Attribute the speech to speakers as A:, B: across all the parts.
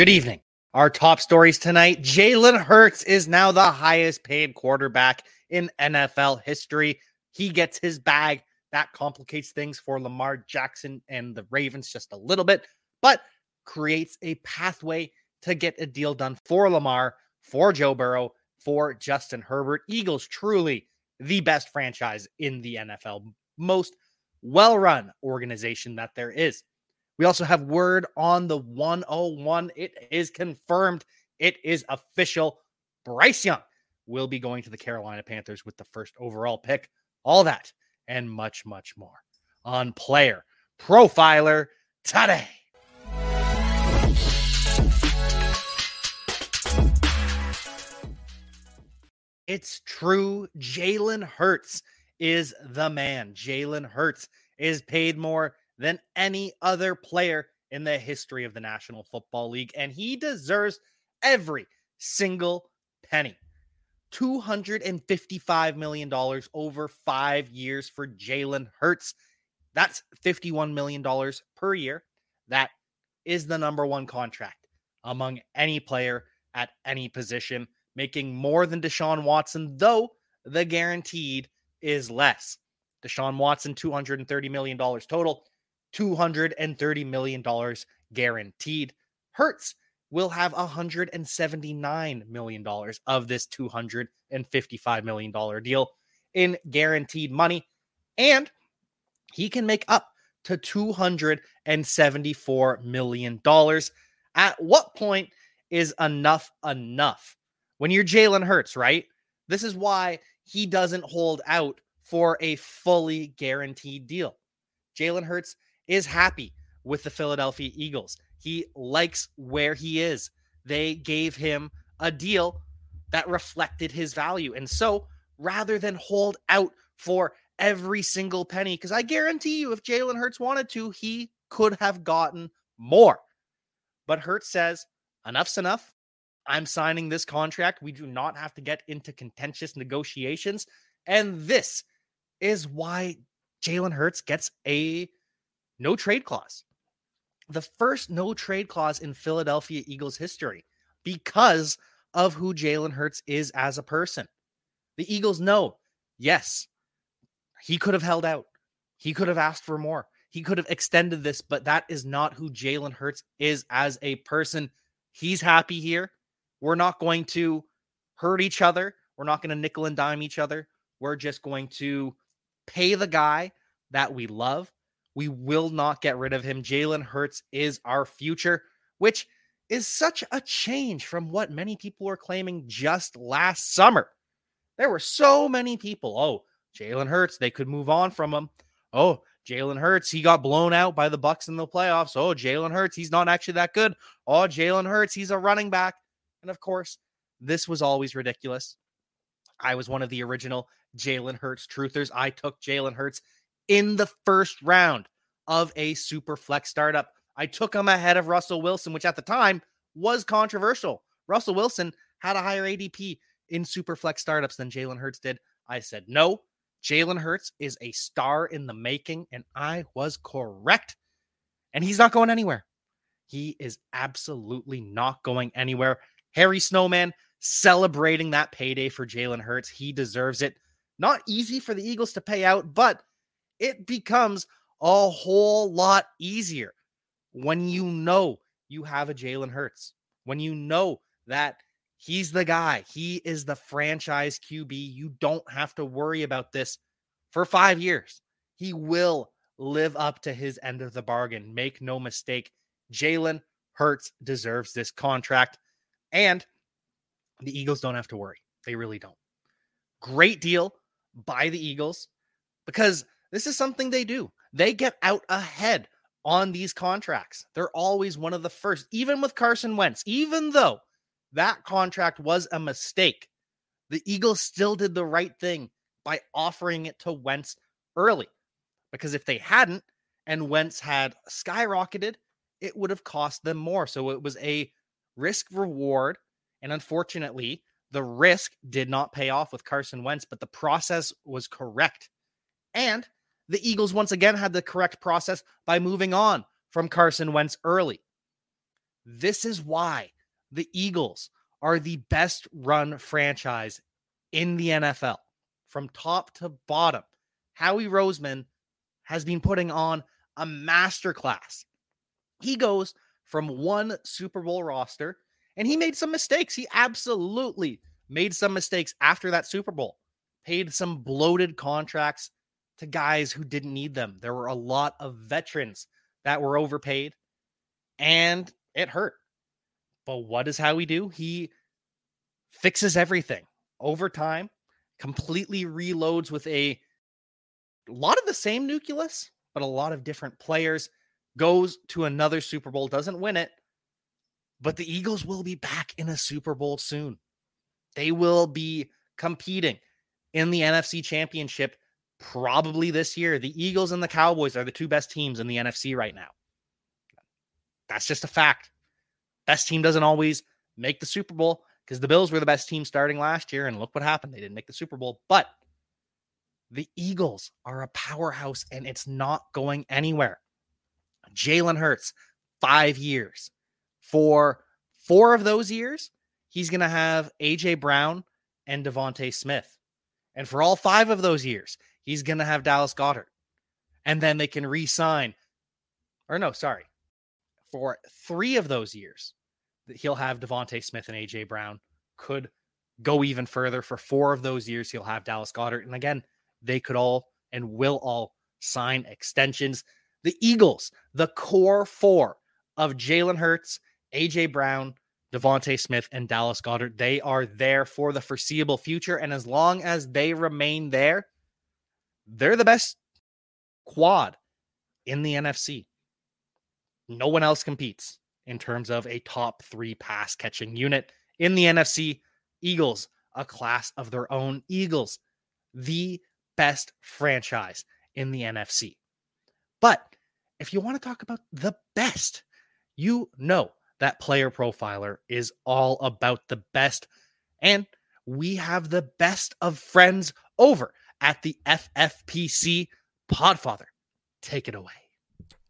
A: Good evening. Our top stories tonight Jalen Hurts is now the highest paid quarterback in NFL history. He gets his bag. That complicates things for Lamar Jackson and the Ravens just a little bit, but creates a pathway to get a deal done for Lamar, for Joe Burrow, for Justin Herbert. Eagles truly the best franchise in the NFL, most well run organization that there is. We also have word on the 101. It is confirmed. It is official. Bryce Young will be going to the Carolina Panthers with the first overall pick. All that and much, much more on Player Profiler today. It's true. Jalen Hurts is the man. Jalen Hurts is paid more than any other player in the history of the National Football League, and he deserves every single penny. $255 million over five years for Jalen Hurts. That's $51 million per year. That is the number one contract among any player at any position, making more than Deshaun Watson, though the guaranteed is less. Deshaun Watson, $230 million total. $230 million guaranteed. Hurts will have $179 million of this $255 million deal in guaranteed money. And he can make up to $274 million. At what point is enough enough? When you're Jalen Hurts, right? This is why he doesn't hold out for a fully guaranteed deal. Jalen Hurts is happy with the Philadelphia Eagles. He likes where he is. They gave him a deal that reflected his value. And so rather than hold out for every single penny, because I guarantee you, if Jalen Hurts wanted to, he could have gotten more. But Hurts says, enough's enough. I'm signing this contract. We do not have to get into contentious negotiations. And this is why Jalen Hurts gets a no trade clause. The first no trade clause in Philadelphia Eagles history because of who Jalen Hurts is as a person. The Eagles know, yes, he could have held out. He could have asked for more. He could have extended this, but that is not who Jalen Hurts is as a person. He's happy here. We're not going to hurt each other. We're not going to nickel and dime each other. We're just going to pay the guy that we love, we will not get rid of him. Jalen Hurts is our future, which is such a change from what many people were claiming just last summer. There were so many people. Oh, Jalen Hurts, they could move on from him. Oh, Jalen Hurts, he got blown out by the Bucs in the playoffs. Oh, Jalen Hurts, he's not actually that good. Oh, Jalen Hurts, he's a running back. And of course, this was always ridiculous. I was one of the original Jalen Hurts truthers. I took Jalen Hurts in the first round of a super flex startup. I took him ahead of Russell Wilson, which at the time was controversial. Russell Wilson had a higher ADP in super flex startups than Jalen Hurts did. I said, no, Jalen Hurts is a star in the making. And I was correct. And he's not going anywhere. He is absolutely not going anywhere. Harry Snowman celebrating that payday for Jalen Hurts. He deserves it. Not easy for the Eagles to pay out, but it becomes a whole lot easier when you know you have a Jalen Hurts, when you know that he's the guy, he is the franchise QB. You don't have to worry about this for five years. He will live up to his end of the bargain. Make no mistake. Jalen Hurts deserves this contract. And the Eagles don't have to worry. They really don't. Great deal by the Eagles because this is something they do. They get out ahead on these contracts. They're always one of the first, even with Carson Wentz, even though that contract was a mistake. The Eagles still did the right thing by offering it to Wentz early. Because if they hadn't and Wentz had skyrocketed, it would have cost them more. So it was a risk reward. And unfortunately, the risk did not pay off with Carson Wentz, but the process was correct. And the Eagles once again had the correct process by moving on from Carson Wentz early. This is why the Eagles are the best run franchise in the NFL from top to bottom. Howie Roseman has been putting on a masterclass. He goes from one Super Bowl roster and he made some mistakes. He absolutely made some mistakes after that Super Bowl, paid some bloated contracts to guys who didn't need them. There were a lot of veterans that were overpaid and it hurt. But what does Howie do? He fixes everything over time, completely reloads with a lot of the same nucleus, but a lot of different players. Goes to another Super Bowl, doesn't win it, but the Eagles will be back in a Super Bowl soon. They will be competing in the NFC Championship probably this year. The Eagles and the Cowboys are the two best teams in the NFC right now. That's just a fact. Best team doesn't always make the Super Bowl because the Bills were the best team starting last year. And look what happened. They didn't make the Super Bowl. But the Eagles are a powerhouse and it's not going anywhere. Jalen Hurts, five years. For four of those years, he's going to have AJ Brown and DeVonta Smith. And for all five of those years, he's going to have Dallas Goedert. And then they can re sign, or no, sorry, for three of those years, he'll have DeVonta Smith and AJ Brown. Could go even further. For four of those years, he'll have Dallas Goedert. And again, they could all and will all sign extensions. The Eagles, the core four of Jalen Hurts, AJ Brown, DeVonta Smith, and Dallas Goedert, they are there for the foreseeable future. And as long as they remain there, they're the best quad in the NFC. No one else competes in terms of a top three pass catching unit in the NFC. Eagles, a class of their own. Eagles, the best franchise in the NFC. But if you want to talk about the best, you know that player profiler is all about the best. And we have the best of friends over at the FFPC Podfather. Take it away.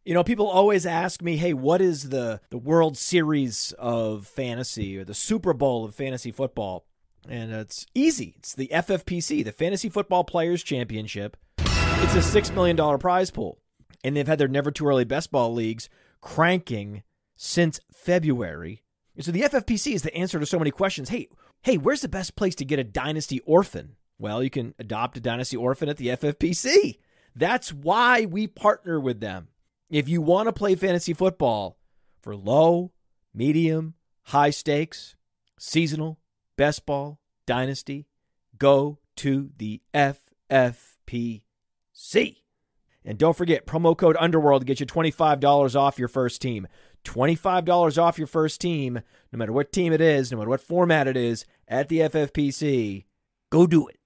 B: You know, people always ask me, "Hey, what is the the World Series of fantasy or the Super Bowl of fantasy football?" And it's easy. It's the FFPC, the Fantasy Football Players Championship. It's a 6 million dollar prize pool. And they've had their never too early best ball leagues cranking since February. And so the FFPC is the answer to so many questions. Hey, hey, where's the best place to get a dynasty orphan? Well, you can adopt a dynasty orphan at the FFPC. That's why we partner with them. If you want to play fantasy football for low, medium, high stakes, seasonal, best ball, dynasty, go to the FFPC. And don't forget, promo code Underworld to get you $25 off your first team. $25 off your first team, no matter what team it is, no matter what format it is, at the FFPC. Go do it.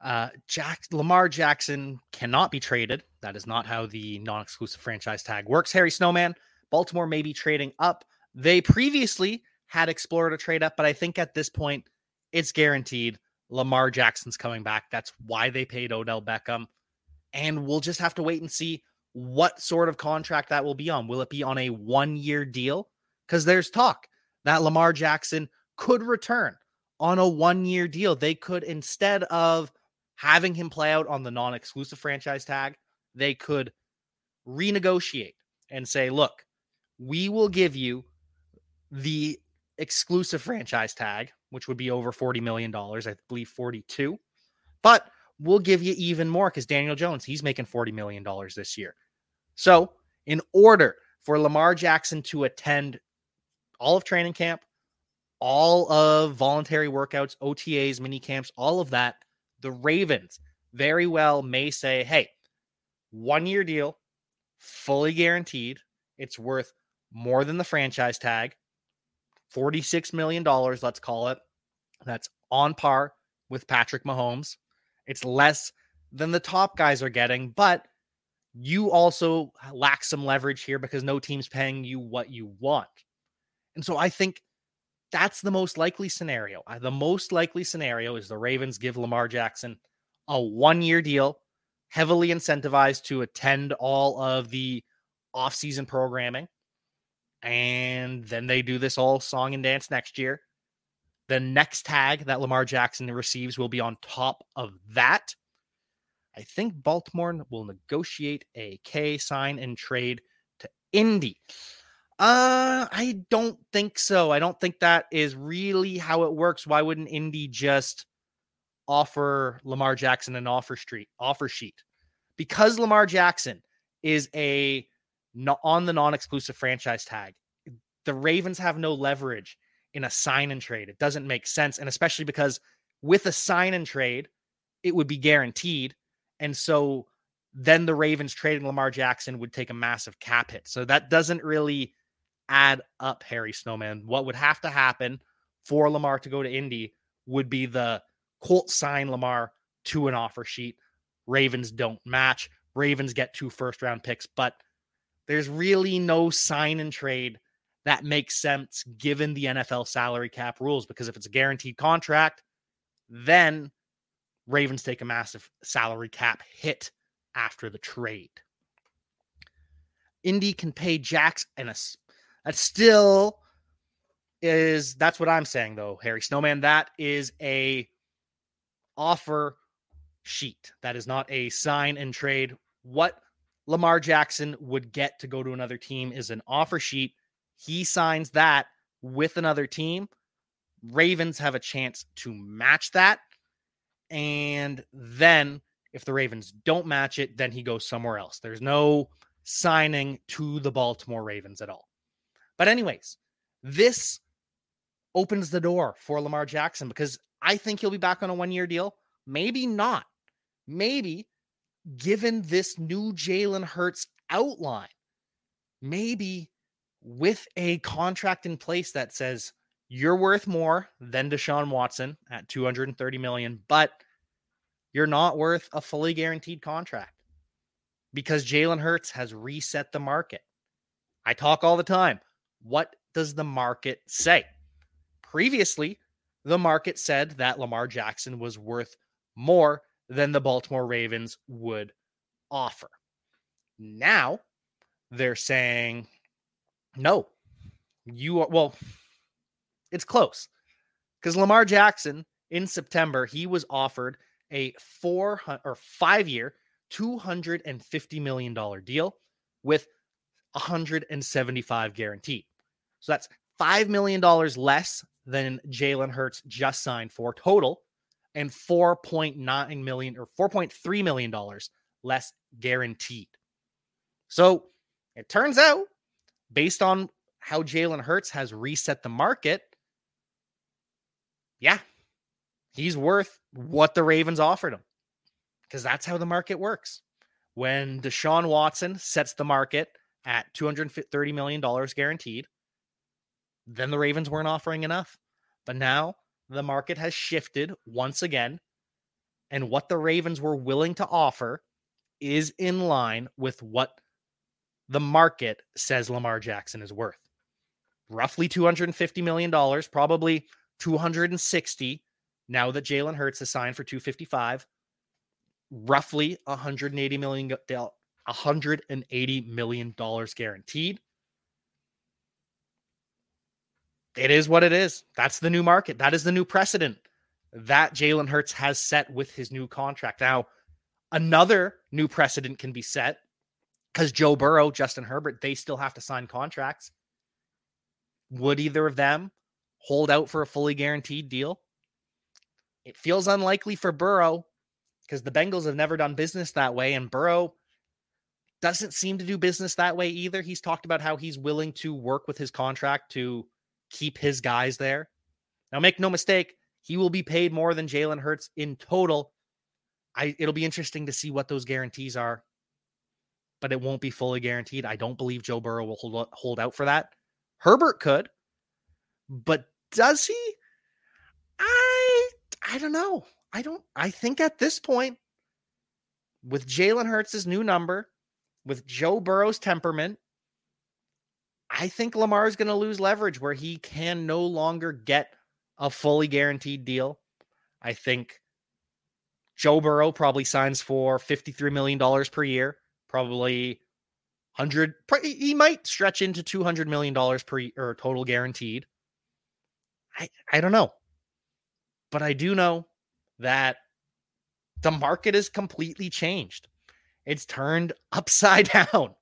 A: Uh, Jack Lamar Jackson cannot be traded. That is not how the non-exclusive franchise tag works. Harry Snowman, Baltimore may be trading up. They previously had explored a trade up, but I think at this point it's guaranteed. Lamar Jackson's coming back. That's why they paid Odell Beckham. And we'll just have to wait and see what sort of contract that will be on. Will it be on a one year deal? Because there's talk that Lamar Jackson could return on a one year deal. They could, instead of having him play out on the non exclusive franchise tag, they could renegotiate and say, look, we will give you the exclusive franchise tag, which would be over $40 million, I believe 42. But we'll give you even more because Daniel Jones, he's making $40 million this year. So, in order for Lamar Jackson to attend all of training camp, all of voluntary workouts, OTAs, mini camps, all of that, the Ravens very well may say, hey, one year deal, fully guaranteed. It's worth more than the franchise tag, $46 million, let's call it. That's on par with Patrick Mahomes. It's less than the top guys are getting, but you also lack some leverage here because no team's paying you what you want. And so I think that's the most likely scenario. The most likely scenario is the Ravens give Lamar Jackson a one year deal, heavily incentivized to attend all of the off-season programming. And then they do this all song and dance next year. The next tag that Lamar Jackson receives will be on top of that. I think Baltimore will negotiate a K sign and trade to Indy. Uh, I don't think so. I don't think that is really how it works. Why wouldn't Indy just offer Lamar Jackson an offer street offer sheet? Because Lamar Jackson is a on the non-exclusive franchise tag. The Ravens have no leverage in a sign and trade. It doesn't make sense, and especially because with a sign and trade, it would be guaranteed, and so then the Ravens trading Lamar Jackson would take a massive cap hit. So that doesn't really add up, Harry Snowman. What would have to happen for Lamar to go to Indy would be the Colts sign Lamar to an offer sheet. Ravens don't match. Ravens get two first round picks, but there's really no sign and trade that makes sense given the NFL salary cap rules because if it's a guaranteed contract, then Ravens take a massive salary cap hit after the trade. Indy can pay Jacks and a that still is that's what I'm saying though, Harry Snowman. That is a offer sheet. That is not a sign and trade. What Lamar Jackson would get to go to another team is an offer sheet. He signs that with another team. Ravens have a chance to match that. And then if the Ravens don't match it, then he goes somewhere else. There's no signing to the Baltimore Ravens at all. But, anyways, this opens the door for Lamar Jackson because I think he'll be back on a one year deal. Maybe not. Maybe given this new Jalen Hurts outline, maybe with a contract in place that says you're worth more than Deshaun Watson at 230 million, but you're not worth a fully guaranteed contract because Jalen Hurts has reset the market. I talk all the time. What does the market say? Previously, the market said that Lamar Jackson was worth more than the Baltimore Ravens would offer. Now they're saying, no, you are, well, it's close because Lamar Jackson in September, he was offered a four or five year, $250 million deal with 175 guaranteed. So that's $5 million less than Jalen Hurts just signed for total and 4.9 million or 4.3 million dollars less guaranteed. So it turns out, based on how Jalen Hurts has reset the market, yeah, he's worth what the Ravens offered him because that's how the market works. When Deshaun Watson sets the market at $230 million guaranteed, then the Ravens weren't offering enough. But now the market has shifted once again. And what the Ravens were willing to offer is in line with what the market says Lamar Jackson is worth. Roughly $250 million, probably 260 now that Jalen Hurts is signed for 255. Roughly 180 million 180 million dollars guaranteed. It is what it is. That's the new market. That is the new precedent that Jalen Hurts has set with his new contract. Now, another new precedent can be set because Joe Burrow, Justin Herbert, they still have to sign contracts. Would either of them hold out for a fully guaranteed deal? It feels unlikely for Burrow because the Bengals have never done business that way. And Burrow doesn't seem to do business that way either. He's talked about how he's willing to work with his contract to keep his guys there. Now, make no mistake, he will be paid more than Jalen Hurts in total. I it'll be interesting to see what those guarantees are, but it won't be fully guaranteed. I don't believe Joe Burrow will hold hold out for that. Herbert could, but does he? I I don't know. I don't. I think at this point, with Jalen Hurts' new number, with Joe Burrow's temperament, I think Lamar is going to lose leverage where he can no longer get a fully guaranteed deal. I think Joe Burrow probably signs for $53 million per year, probably 100 he might stretch into 200 million dollars per or total guaranteed. I I don't know. But I do know that the market is completely changed. It's turned upside down.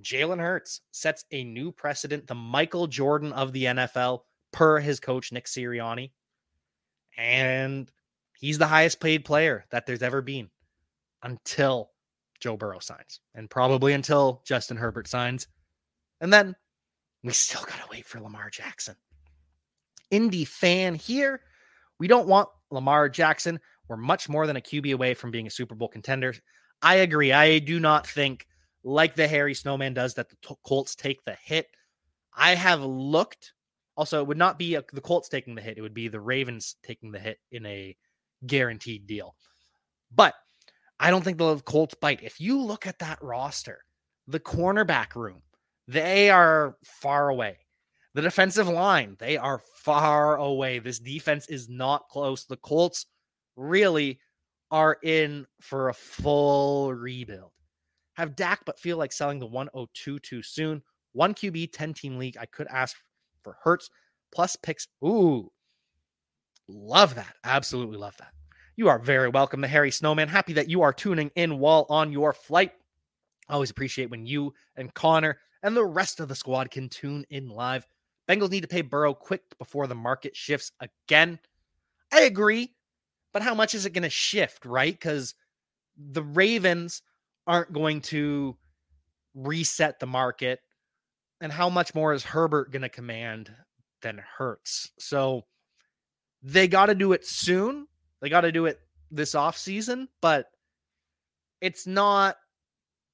A: Jalen Hurts sets a new precedent, the Michael Jordan of the NFL, per his coach, Nick Sirianni. And he's the highest paid player that there's ever been until Joe Burrow signs, and probably until Justin Herbert signs. And then we still got to wait for Lamar Jackson. Indy fan here. We don't want Lamar Jackson. We're much more than a QB away from being a Super Bowl contender. I agree. I do not think, like the Harry Snowman does, that the Colts take the hit. I have looked. Also, it would not be a, the Colts taking the hit. It would be the Ravens taking the hit in a guaranteed deal. But I don't think the Colts bite. If you look at that roster, the cornerback room, they are far away. The defensive line, they are far away. This defense is not close. The Colts really are in for a full rebuild. Have Dak but feel like selling the 102 too soon. One QB, 10 team league. I could ask for Hurts plus picks. Ooh, love that. Absolutely love that. You are very welcome, the Harry Snowman. Happy that you are tuning in while on your flight. Always appreciate when you and Connor and the rest of the squad can tune in live. Bengals need to pay Burrow quick before the market shifts again. I agree, but how much is it going to shift, right? Because the Ravens aren't going to reset the market. And how much more is Herbert going to command than Hurts? So they got to do it soon. They got to do it this off season, but it's not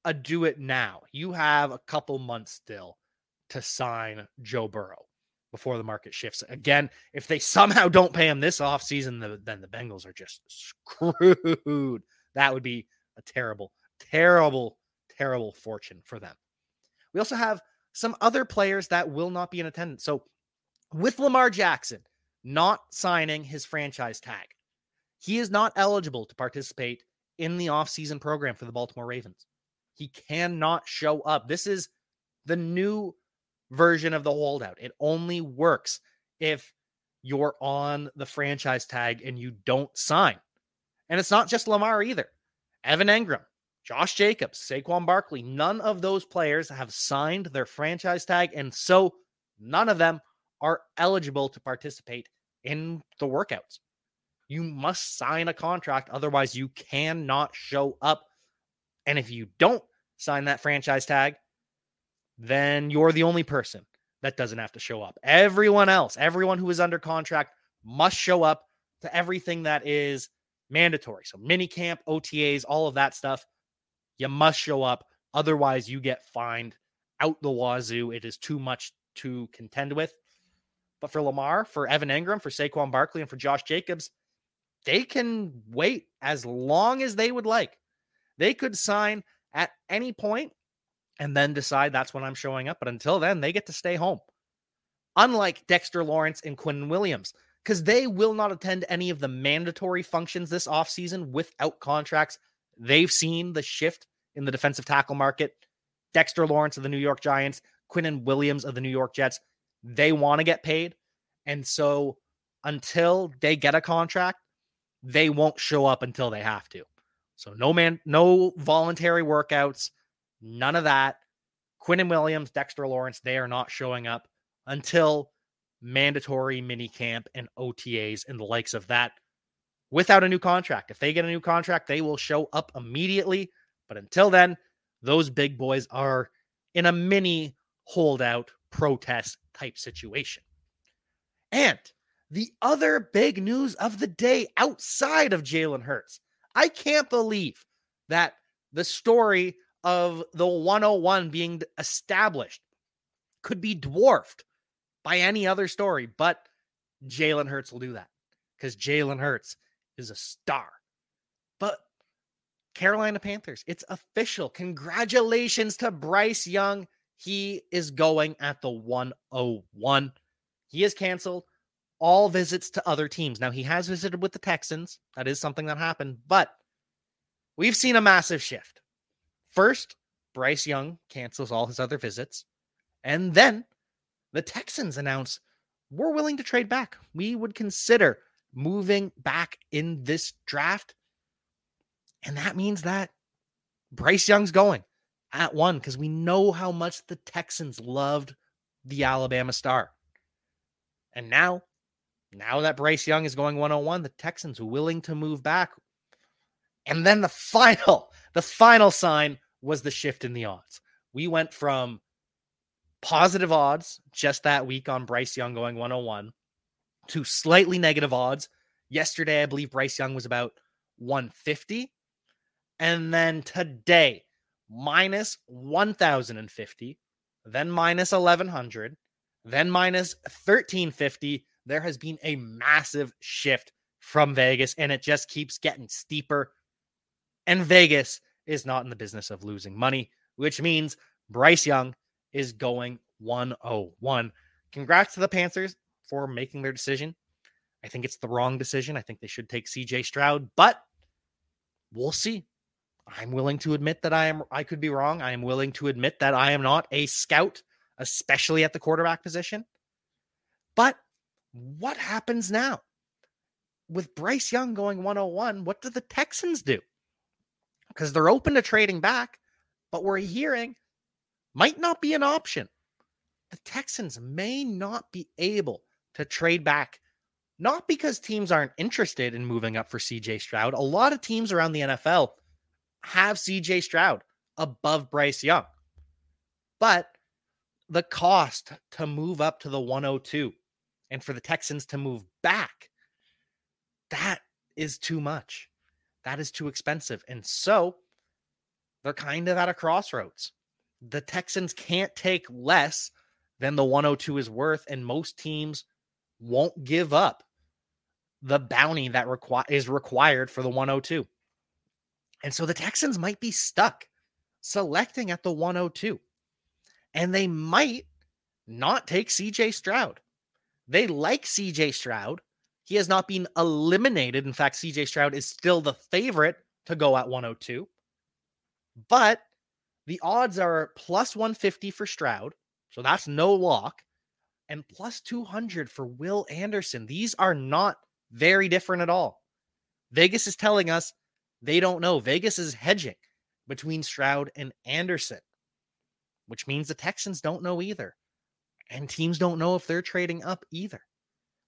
A: a do it now. You have a couple months still to sign Joe Burrow before the market shifts. Again, if they somehow don't pay him this offseason, the, then the Bengals are just screwed. That would be a terrible, terrible, terrible fortune for them. We also have some other players that will not be in attendance. So, with Lamar Jackson not signing his franchise tag, he is not eligible to participate in the offseason program for the Baltimore Ravens. He cannot show up. This is the new version of the holdout. It only works if you're on the franchise tag and you don't sign. And it's not just Lamar either. Evan Engram, Josh Jacobs, Saquon Barkley, none of those players have signed their franchise tag. And so none of them are eligible to participate in the workouts. You must sign a contract. Otherwise, you cannot show up. And if you don't sign that franchise tag, then you're the only person that doesn't have to show up. Everyone else, everyone who is under contract must show up to everything that is mandatory. So mini camp, OTAs, all of that stuff. You must show up. Otherwise, you get fined out the wazoo. It is too much to contend with. But for Lamar, for Evan Engram, for Saquon Barkley, and for Josh Jacobs, they can wait as long as they would like. They could sign at any point and then decide that's when I'm showing up. But until then, they get to stay home. Unlike Dexter Lawrence and Quinnen Williams, because they will not attend any of the mandatory functions this offseason without contracts. They've seen the shift in the defensive tackle market. Dexter Lawrence of the New York Giants, Quinnen Williams of the New York Jets, they want to get paid. And so until they get a contract, they won't show up until they have to. So no man, no voluntary workouts, None of that. Quinnen Williams, Dexter Lawrence, they are not showing up until mandatory mini camp and OTAs and the likes of that without a new contract. If they get a new contract, they will show up immediately. But until then, those big boys are in a mini holdout protest type situation. And the other big news of the day outside of Jalen Hurts, I can't believe that the story of the 101 being established could be dwarfed by any other story, but Jalen Hurts will do that because Jalen Hurts is a star. But Carolina Panthers, it's official. Congratulations to Bryce Young. He is going at the 101. He has canceled all visits to other teams. Now, he has visited with the Texans. That is something that happened, but we've seen a massive shift. First, Bryce Young cancels all his other visits. And then the Texans announce we're willing to trade back. We would consider moving back in this draft. And that means that Bryce Young's going at one because we know how much the Texans loved the Alabama star. And now, now that Bryce Young is going 101, the Texans willing to move back. And then the final, the final sign was the shift in the odds. We went from positive odds just that week on Bryce Young going 101 to slightly negative odds. Yesterday, I believe Bryce Young was about 150. And then today, minus 1,050, then minus 1,100, then minus 1,350. There has been a massive shift from Vegas, and it just keeps getting steeper. And Vegas is not in the business of losing money, which means Bryce Young is going 101. Congrats to the Panthers for making their decision. I think it's the wrong decision. I think they should take CJ Stroud, but we'll see. I'm willing to admit that I am I could be wrong. I am willing to admit that I am not a scout, especially at the quarterback position. But what happens now? With Bryce Young going 101, what do the Texans do? Because they're open to trading back, but we're hearing might not be an option. The Texans may not be able to trade back, not because teams aren't interested in moving up for CJ Stroud. A lot of teams around the NFL have CJ Stroud above Bryce Young. But the cost to move up to the 102 and for the Texans to move back, that is too much. That is too expensive. And so they're kind of at a crossroads the Texans can't take less than the 102 is worth, and most teams won't give up the bounty that requ- is required for the 102. And so the Texans might be stuck selecting at the 102. And they might not take CJ Stroud. They like CJ Stroud. He has not been eliminated. In fact, CJ Stroud is still the favorite to go at 102. But the odds are plus 150 for Stroud. So that's no lock. And plus 200 for Will Anderson. These are not very different at all. Vegas is telling us they don't know. Vegas is hedging between Stroud and Anderson, which means the Texans don't know either. And teams don't know if they're trading up either.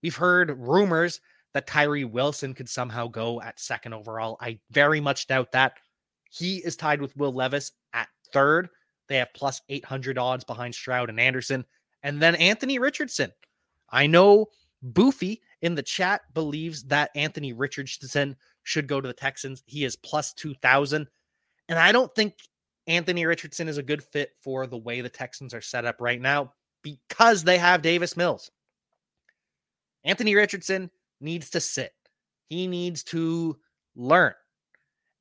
A: We've heard rumors that Tyree Wilson could somehow go at second overall. I very much doubt that. He is tied with Will Levis at third. They have plus 800 odds behind Stroud and Anderson. And then Anthony Richardson. I know Boofy in the chat believes that Anthony Richardson should go to the Texans. He is plus 2,000. And I don't think Anthony Richardson is a good fit for the way the Texans are set up right now because they have Davis Mills. Anthony Richardson needs to sit, he needs to learn.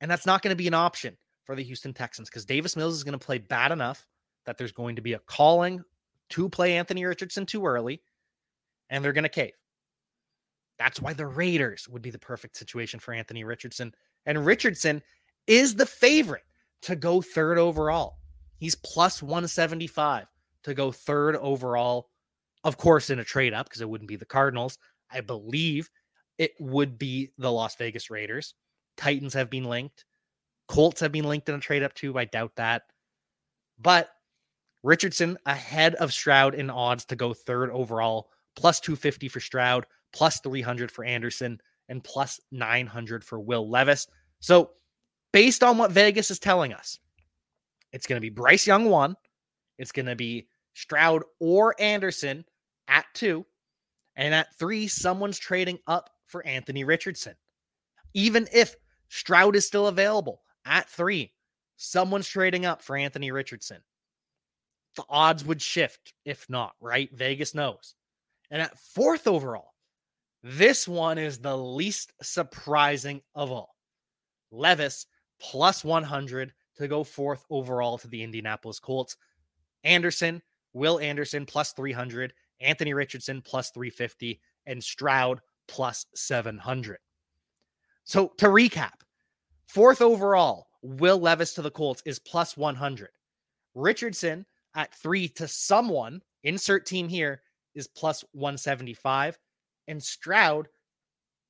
A: And that's not going to be an option for the Houston Texans because Davis Mills is going to play bad enough that there's going to be a calling to play Anthony Richardson too early, and they're going to cave. That's why the Raiders would be the perfect situation for Anthony Richardson. And Richardson is the favorite to go third overall. He's plus 175 to go third overall. Of course, in a trade up, because it wouldn't be the Cardinals. I believe it would be the Las Vegas Raiders. Titans have been linked. Colts have been linked in a trade up too. I doubt that. But Richardson ahead of Stroud in odds to go third overall, plus 250 for Stroud, plus 300 for Anderson, and plus 900 for Will Levis. So, based on what Vegas is telling us, it's going to be Bryce Young one, it's going to be Stroud or Anderson at two, and at three, someone's trading up for Anthony Richardson. Even if Stroud is still available, at three, someone's trading up for Anthony Richardson. The odds would shift if not, right? Vegas knows. And at fourth overall, this one is the least surprising of all. Levis plus 100 to go fourth overall to the Indianapolis Colts. Anderson, Will Anderson plus 300, Anthony Richardson plus 350, and Stroud plus 700. So to recap, Fourth overall, Will Levis to the Colts is plus 100. Richardson at three to someone, insert team here, is plus 175. And Stroud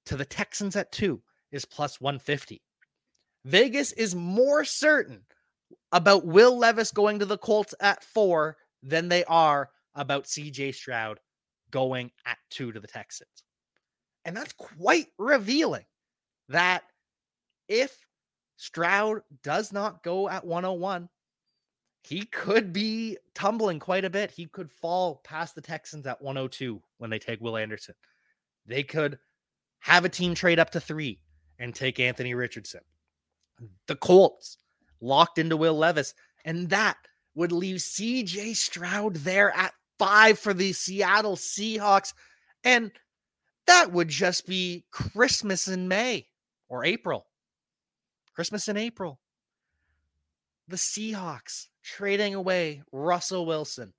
A: to the Texans at two is plus 150. Vegas is more certain about Will Levis going to the Colts at four than they are about CJ Stroud going at two to the Texans. And that's quite revealing that if Stroud does not go at 101, he could be tumbling quite a bit. He could fall past the Texans at 102 when they take Will Anderson. They could have a team trade up to three and take Anthony Richardson. The Colts locked into Will Levis, and that would leave CJ Stroud there at five for the Seattle Seahawks. And that would just be Christmas in May or April. Christmas in April. The Seahawks trading away Russell Wilson,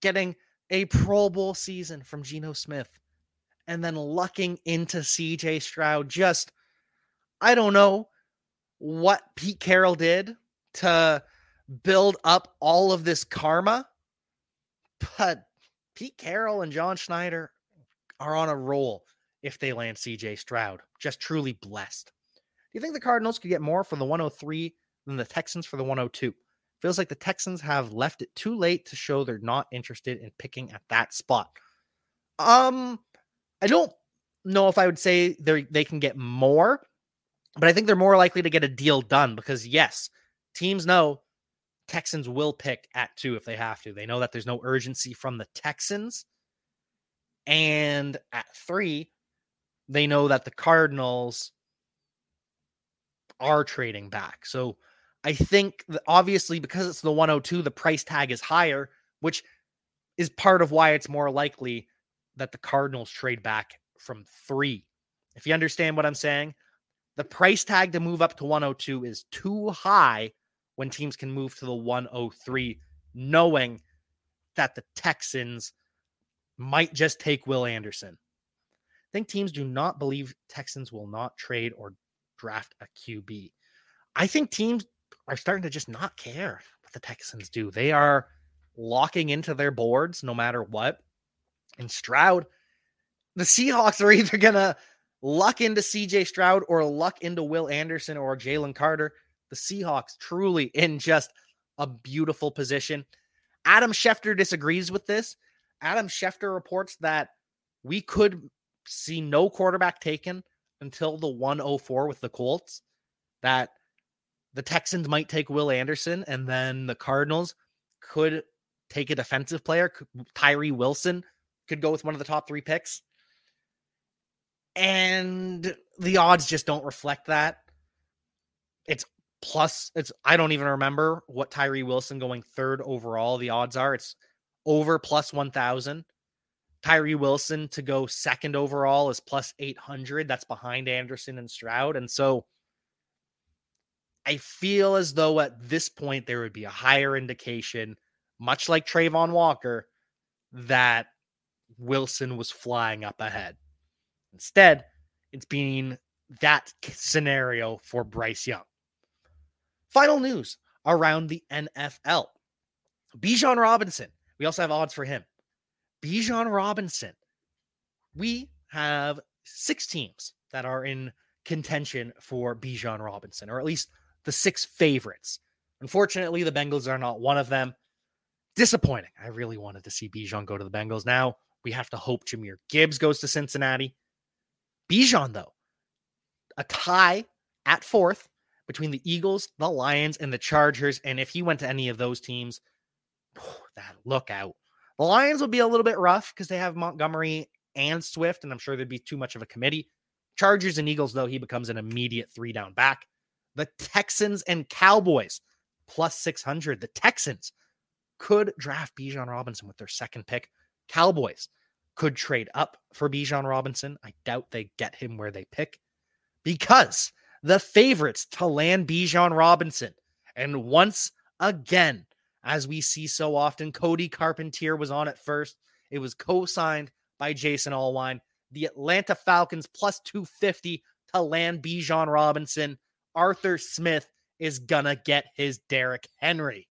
A: getting a Pro Bowl season from Geno Smith, and then lucking into CJ Stroud. Just, I don't know what Pete Carroll did to build up all of this karma, but Pete Carroll and John Schneider are on a roll if they land CJ Stroud. Just truly blessed. Do you think the Cardinals could get more for the 103 than the Texans for the 102? Feels like the Texans have left it too late to show they're not interested in picking at that spot. Um, I don't know if I would say they they can get more, but I think they're more likely to get a deal done because yes, teams know Texans will pick at two if they have to. They know that there's no urgency from the Texans. And at three, they know that the Cardinals are trading back. So I think obviously because it's the 102, the price tag is higher, which is part of why it's more likely that the Cardinals trade back from three. If you understand what I'm saying, the price tag to move up to 102 is too high when teams can move to the 103, knowing that the Texans might just take Will Anderson. I think teams do not believe Texans will not trade or draft a QB. I think teams are starting to just not care what the Texans do. They are locking into their boards no matter what. And Stroud, the Seahawks are either going to luck into CJ Stroud or luck into Will Anderson or Jalen Carter. The Seahawks truly in just a beautiful position. Adam Schefter disagrees with this. Adam Schefter reports that we could see no quarterback taken until the 104 with the Colts. That the Texans might take Will Anderson, and then the Cardinals could take a defensive player. Tyree Wilson could go with one of the top three picks. And the odds just don't reflect that. It's plus, it's, I don't even remember what Tyree Wilson going third overall, the odds are. It's over plus 1,000. Tyree Wilson to go second overall is plus 800. That's behind Anderson and Stroud. And so I feel as though at this point there would be a higher indication, much like Travon Walker, that Wilson was flying up ahead. Instead, it's being that scenario for Bryce Young. Final news around the NFL. Bijan Robinson. We also have odds for him. Bijan Robinson. We have six teams that are in contention for Bijan Robinson, or at least the six favorites. Unfortunately, the Bengals are not one of them. Disappointing. I really wanted to see Bijan go to the Bengals. Now we have to hope Jahmyr Gibbs goes to Cincinnati. Bijan, though, a tie at fourth between the Eagles, the Lions, and the Chargers. And if he went to any of those teams, that look out. The Lions will be a little bit rough because they have Montgomery and Swift, and I'm sure there'd be too much of a committee. Chargers and Eagles, though, he becomes an immediate three down back. The Texans and Cowboys plus 600. The Texans could draft Bijan Robinson with their second pick. Cowboys could trade up for Bijan Robinson. I doubt they get him where they pick because the favorites to land Bijan Robinson. And once again, as we see so often. Cody Carpentier was on at first. It was co signed by Jason Allwine. The Atlanta Falcons plus 250 to land Bijan Robinson. Arthur Smith is going to get his Derrick Henry.